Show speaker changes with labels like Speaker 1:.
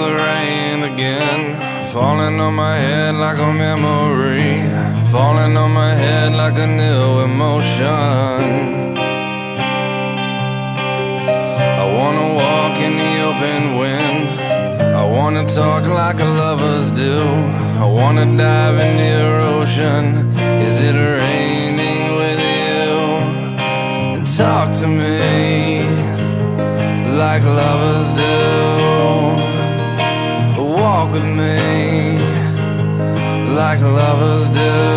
Speaker 1: wind, falling on my head like a memory, falling on my head like a new emotion. I wanna walk in the open wind. I wanna talk like lovers do. I wanna dive in the ocean. Is it raining with you? And talk to me like lovers do. With me like lovers do.